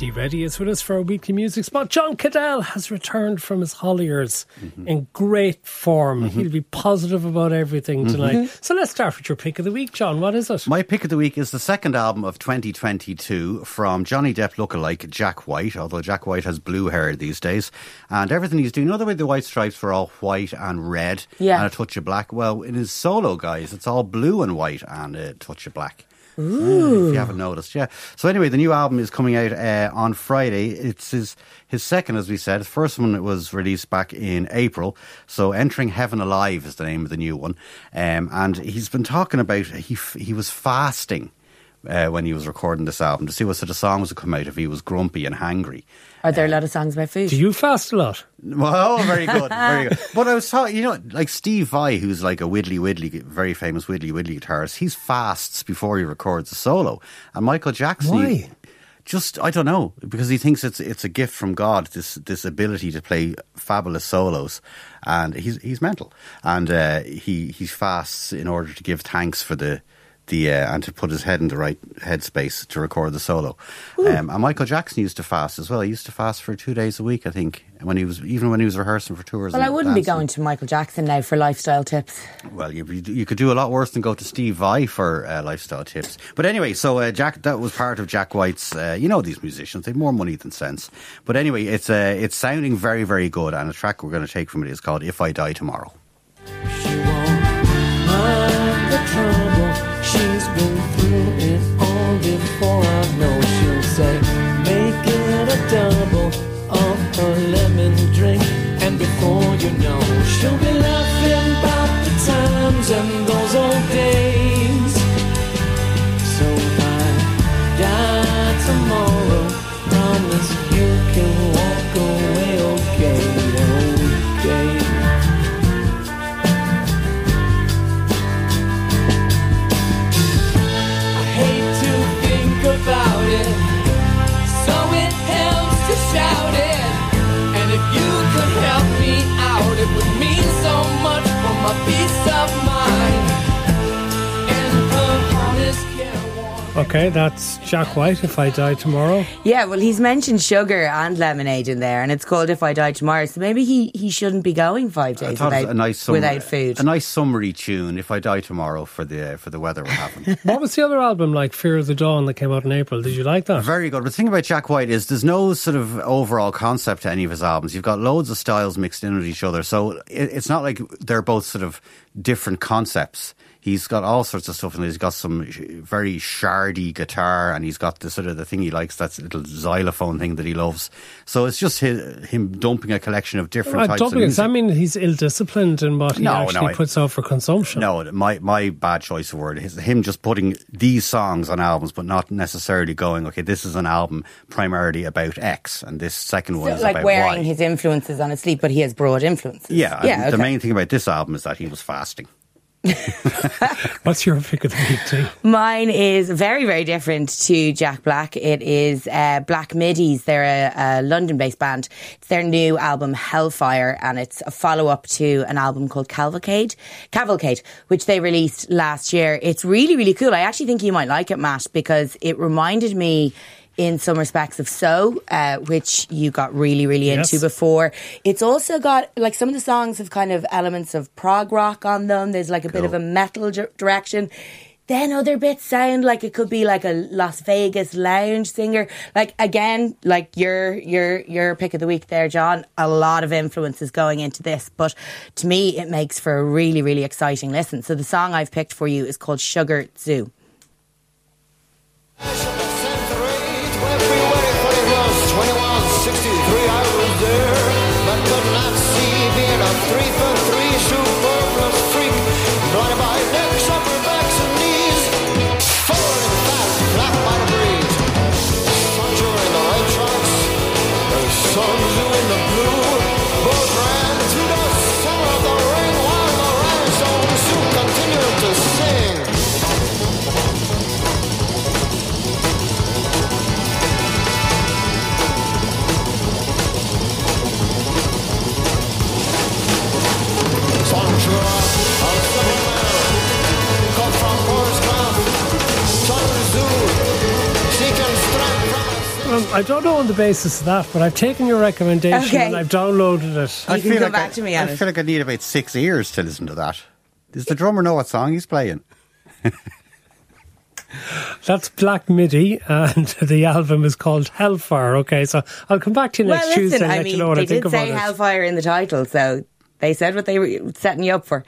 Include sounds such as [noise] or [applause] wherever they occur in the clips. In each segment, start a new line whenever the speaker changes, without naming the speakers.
Dee Reddy is with us for a weekly music spot. John Caddell has returned from his Holliers
Mm-hmm.
in great form. He'll be positive about everything tonight.
Mm-hmm.
So let's start with your pick of the week, John. What is it?
My pick of the week is the second album of 2022 from Johnny Depp lookalike Jack White, although Jack White has blue hair these days. And everything he's doing, you know the way the white stripes were all white and red
Yeah.
and a touch of black? Well, in his solo, guys, it's all blue and white and a touch of black. Ooh. If you haven't noticed, yeah. So anyway, the new album is coming out uh, on Friday. It's his his second, as we said. The first one was released back in April. So "Entering Heaven Alive" is the name of the new one. Um, and he's been talking about he he was fasting. Uh, when he was recording this album to see what sort of songs would come out if he was grumpy and hangry.
Are there a lot of songs about food?
Do you fast a lot?
Well, very good, [laughs] very good. But I was talking, you know, like Steve Vai, who's like a Widdly Widdly, very famous Widdly Widdly guitarist. He's fasts before he records a solo, and Michael Jackson.
Why?
Just I don't know because he thinks it's it's a gift from God this this ability to play fabulous solos, and he's he's mental, and uh, he he fasts in order to give thanks for the. The, uh, and to put his head in the right headspace to record the solo. Um, and Michael Jackson used to fast as well. He used to fast for two days a week, I think, when he was even when he was rehearsing for tours.
well, I wouldn't be going to Michael Jackson now for lifestyle tips.
Well, you, you you could do a lot worse than go to Steve Vai for uh, lifestyle tips. But anyway, so uh, Jack, that was part of Jack White's. Uh, you know these musicians; they have more money than sense. But anyway, it's uh, it's sounding very very good, and a track we're going to take from it is called "If I Die Tomorrow."
Okay,
that's Jack White. If I die tomorrow,
Yeah, well, he's mentioned sugar and lemonade in there, and it's called "If I Die Tomorrow." So maybe he, he shouldn't be going five days
thought it was
without,
a nice sum-
without food.
a nice summary tune. If I die tomorrow for the uh, for the weather we're having. [laughs]
what was the other album like? Fear of the Dawn that came out in April. Did you like that?
Very good. But the thing about Jack White is there's no sort of overall concept to any of his albums. You've got loads of styles mixed in with each other. So it, it's not like they're both sort of different concepts. He's got all sorts of stuff in there. He's got some very shardy guitar and he's got the sort of the thing he likes, that little xylophone thing that he loves. So it's just hi him dumping a collection of different
Uh,
types of
dumping, does that mean he's ill disciplined in what he
No, no,
actually
I-
puts out for consumption?
No, my my bad choice of word is him just putting these songs on albums, but not necessarily going. Okay, this is an album primarily about X, and this second one is
like
about
wearing
Y.
his influences on his sleeve, but he has broad influences.
yeah, and
yeah.
the main thing about this album is that he was fasting. [laughs]
What's your pick of the week, T?
Mine is very, very different to Jack Black. It is uh, Black Midi's. They're a, a London based band. It's their new album, Hellfire, and it's a follow up to an album called Cavalcade, Cavalcade, which they released last year. It's really, really cool. I actually think you might like it, Matt, because it reminded me in some respects of So, uh, which you got really, really
Yes.
into before. It's also got, like, some of the songs have kind of elements of prog rock on them. There's like a bit of a metal di- direction. Then other bits sound like it could be like a Las Vegas lounge singer. Like again, like your your your pick of the week there, John. A lot of influences going into this, but to me, it makes for a really really exciting listen. So the song I've picked for you is called Sugar Zoo.
I don't know on the basis of that, but I've taken your recommendation
Okay.
and I've downloaded it.
You can
feel
come
like
back
I,
to me
I
it.
feel like I need about six ears to listen to that. Does the drummer know what song he's playing? [laughs]
That's Black Midi, and [laughs] the album is called Hellfire. Okay, so I'll come back to you next
well,
Tuesday
listen,
and
I
let
mean,
you know what
they
I think
did
about
say
it.
Hellfire in the title, so they said what they were setting you up for.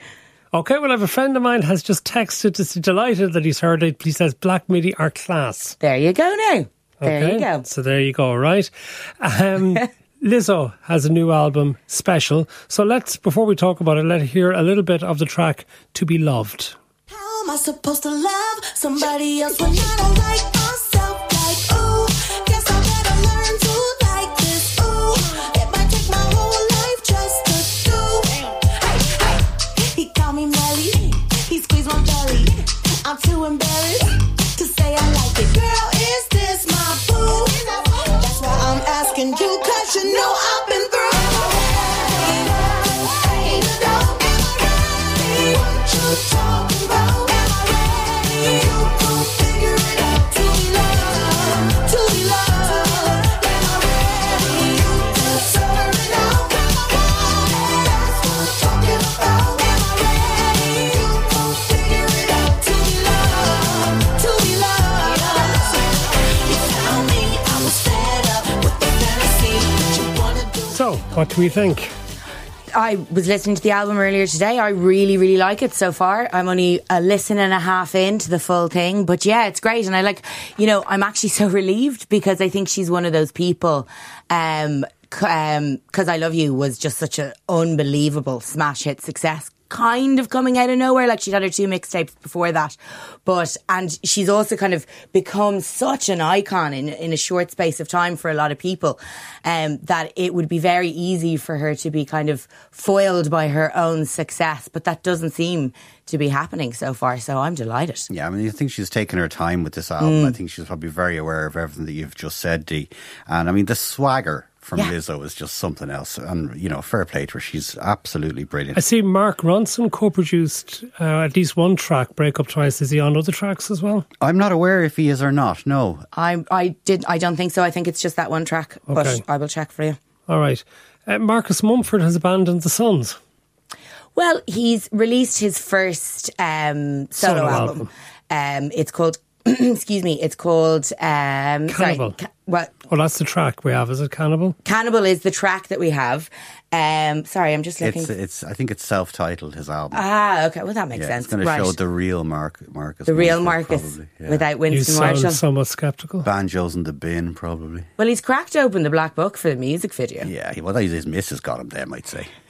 Okay, well, I have a friend of mine has just texted to say delighted that he's heard it. He says Black Midi are class.
There you go now. There you go.
So there you go, right? Um, [laughs] Lizzo has a new album, Special. So let's, before we talk about it, let's hear a little bit of the track To Be Loved.
How am I supposed to love somebody else when I don't like what do
we think?
I was listening to the album earlier today. I really, really like it so far. I'm only a listen and a half into the full thing, but yeah, it's great. And I like, you know, I'm actually so [laughs] relieved because I think she's one of those people. Um, c- um, I love you was just such an unbelievable smash hit success. Kind of coming out of nowhere, like she'd had her two mixtapes before that, but and she's also kind of become such an icon in in a short space of time for a lot of people, um, that it would be very easy for her to be kind of foiled by her own success. But that doesn't seem to be happening so far. So I'm delighted.
Yeah, I mean, I think she's taken her time with this album. I think she's probably very aware of everything that you've just said, Dee. And I mean, the swagger from
Yeah.
Lizzo is just something else. And, you know, fair play to her. She's absolutely brilliant.
I see Mark Ronson co produced uh, at least one track, Break Up Twice. Is he on other tracks as well?
I'm not aware if he is or not. No.
I I did I don't think so. I think it's just that one track,
Okay.
but I will check for you.
All right. Uh, Marcus Mumford has abandoned the Sons.
Well, he's released his first um, solo,
Solo
album. Um, it's called. [clears throat] excuse me. It's called. Um, sorry,
Cannibal.
ca- well,
Well, that's the track we have. Is it Cannibal?
Cannibal is the track that we have. Um, sorry, I'm just looking.
It's, it's, I think it's self titled, his album.
ah, okay. Well, that makes
yeah,
sense.
it's going to show the real Mark, Marcus.
the real Marcus
probably, yeah.
without
You
Winston
sound
Marshall.
somewhat sceptical.
Banjos in the bin, probably.
well, he's cracked open the black book for the music video.
Yeah, well, his missus got him there, might say. [laughs]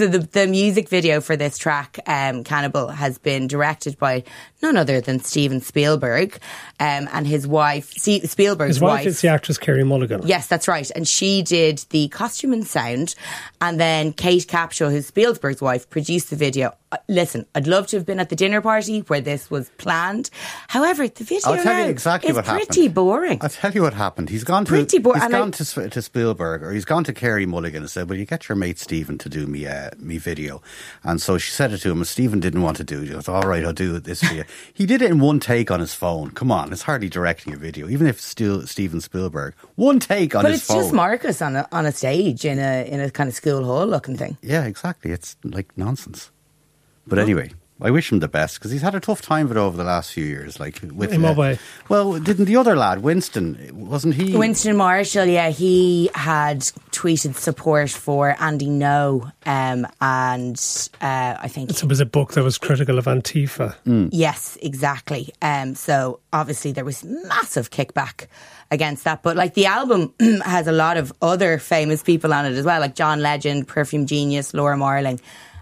So the the music video for this track, um, Cannibal, has been directed by none other than Steven Spielberg, um, and his wife, Se- Spielberg's
His wife is the actress Carey Mulligan.
Yes, that's right. And she did the costume and sound. And then Kate Capshaw, who's Spielberg's wife, produced the video. Uh, Listen, I'd love to have been at the dinner party where this was planned. However, the video
I'll tell you exactly
is
what happened.
It's pretty boring.
I'll tell you what happened. He's gone to
Pretty boring,
He's
and I-
gone to, to Spielberg, or he's gone to Carey Mulligan and said, "Will you get your mate Steven to do me uh, me video?" And so she said it to him, and Steven didn't want to do it. He goes, "All right, I'll do it this for you." [laughs] he did it in one take on his phone. Come on, it's hardly directing a video, even if it's still Steven Spielberg. One take on
but
his phone.
But it's just Marcus on a, on a stage in a in a kind of school hall looking thing.
Yeah, exactly. It's like nonsense. But anyway, I wish him the best because he's had a tough time of it over the last few years. Like with
In what
uh,
way?
Well, didn't the other lad, Winston, wasn't he?
Winston Marshall, yeah, he had tweeted support for Andy Ngo, um, and uh, I think
It was a book that was critical of Antifa.
Yes, exactly. Um, so obviously there was massive kickback against that, but like the album [clears throat] has a lot of other famous people on it as well, like John Legend, Perfume Genius, Laura Marling.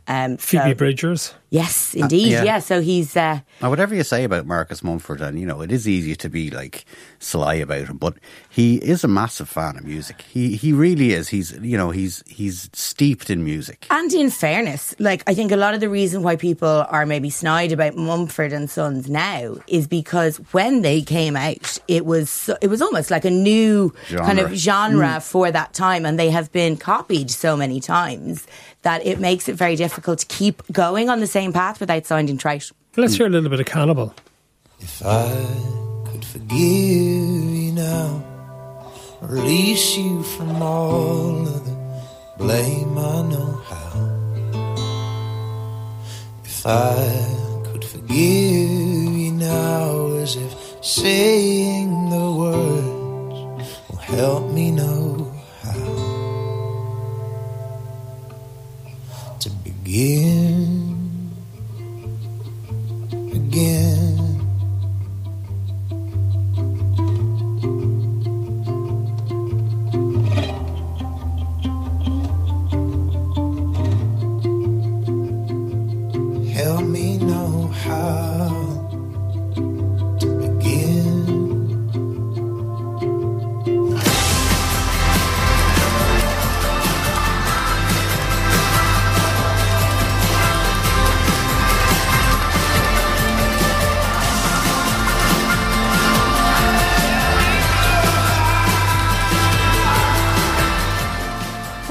Um,
Phoebe
so-
Bridgers.
Yes, indeed.
yeah.
yeah. So he's uh,
Now, whatever you say about Marcus Mumford, and you know, it is easy to be like sly about him, but he is a massive fan of music. He he really is. He's you know he's he's steeped in music.
And in fairness, like I think a lot of the reason why people are maybe snide about Mumford and Sons now is because when they came out, it was it was almost like a new kind of
Genre.
genre for that time, and they have been copied so many times that it makes it very difficult to keep going on the same path without sounding trite.
Let's hear a little bit of Cannibal.
If I could forgive you now, release you from all of the blame. I know how. If I could forgive you now, as if saying the words will help me know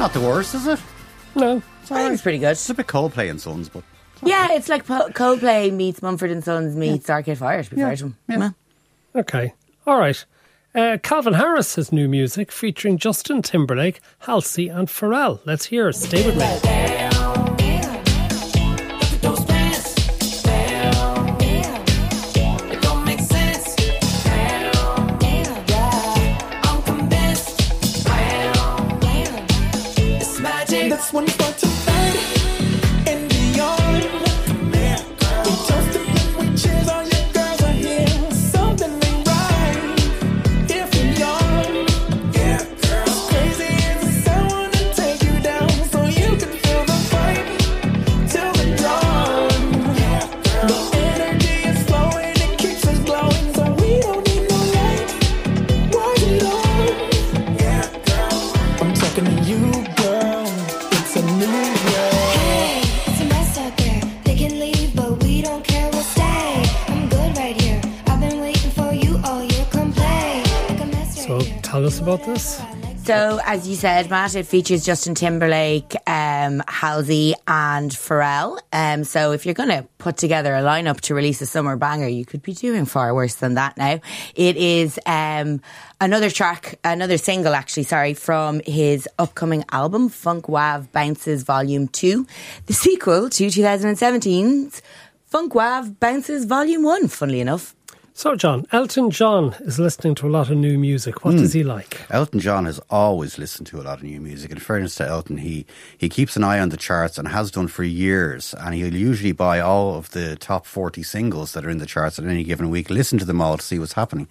Not the worst, is it?
No.
I think it's pretty good.
It's a bit Coldplay and Sons, but
Yeah, it's like Po- Coldplay meets Mumford and Sons meets Arcade Fire. To be fair to them. Yeah.
Okay. All right. Uh, Calvin Harris has new music featuring Justin Timberlake, Halsey, and Pharrell. Let's hear it. Stay with me.
So,
as you said, Matt, it features Justin Timberlake, um, Halsey, and Pharrell. Um, so, if you're going to put together a lineup to release a summer banger, you could be doing far worse than that now. It is um, another track, another single, actually, sorry, from his upcoming album, Funk Wav Bounces Volume 2, the sequel to 2017's Funk Wav Bounces Volume 1, funnily enough.
So, John, Elton John is listening to a lot of new music. What hmm. does he like?
Elton John has always listened to a lot of new music. In fairness to Elton, he, he keeps an eye on the charts and has done for years. And he'll usually buy all of the top 40 singles that are in the charts at any given week, listen to them all to see what's happening.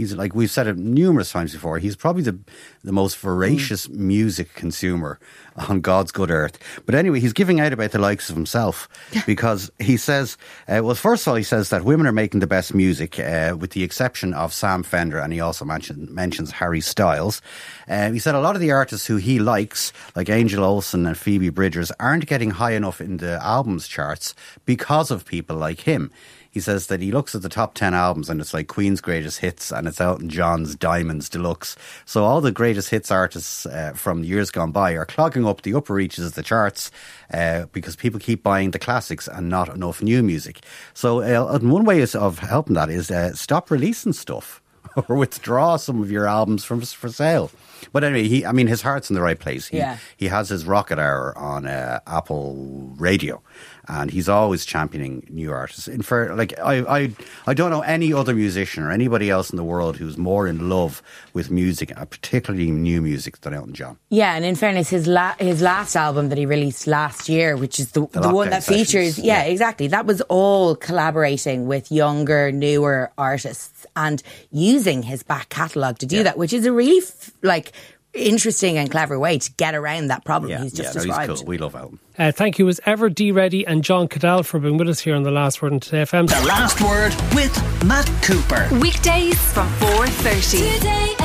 He's like we've said it numerous times before. He's probably the the most voracious music consumer on God's good earth. But anyway, he's giving out about the likes of himself because he says, uh, well, first of all, he says that women are making the best music, uh, with the exception of Sam Fender, and he also mentioned, mentions Harry Styles. Uh, he said a lot of the artists who he likes, like Angel Olsen and Phoebe Bridgers, aren't getting high enough in the albums charts because of people like him. He says that he looks at the top 10 albums and it's like Queen's greatest hits and it's Elton John's Diamonds Deluxe. So all the greatest hits artists uh, from years gone by are clogging up the upper reaches of the charts uh, because people keep buying the classics and not enough new music. So uh, one way of helping that is uh, stop releasing stuff [laughs] or withdraw some of your albums from for sale. But anyway, he I mean his heart's in the right place. He,
Yeah.
he has his rocket hour on uh, Apple Radio, and he's always championing new artists. In fair, like I, I, I don't know any other musician or anybody else in the world who's more in love with music, uh, particularly new music, than Elton John.
Yeah, and in fairness, his la- his last album that he released last year, which is the, the, one that
Sessions,
features, yeah,
yeah.
exactly, that was all collaborating with younger, newer artists and using his back catalogue to do that, which is a really f- like interesting and clever way to get around that problem he's just
yeah, no,
described.
he's cool. We love Elton.
Uh, thank you as ever, Dee Reddy and John Caddell, for being with us here on The Last Word on Today FM.
The Last Word with Matt Cooper.
Weekdays from 4.30.
Today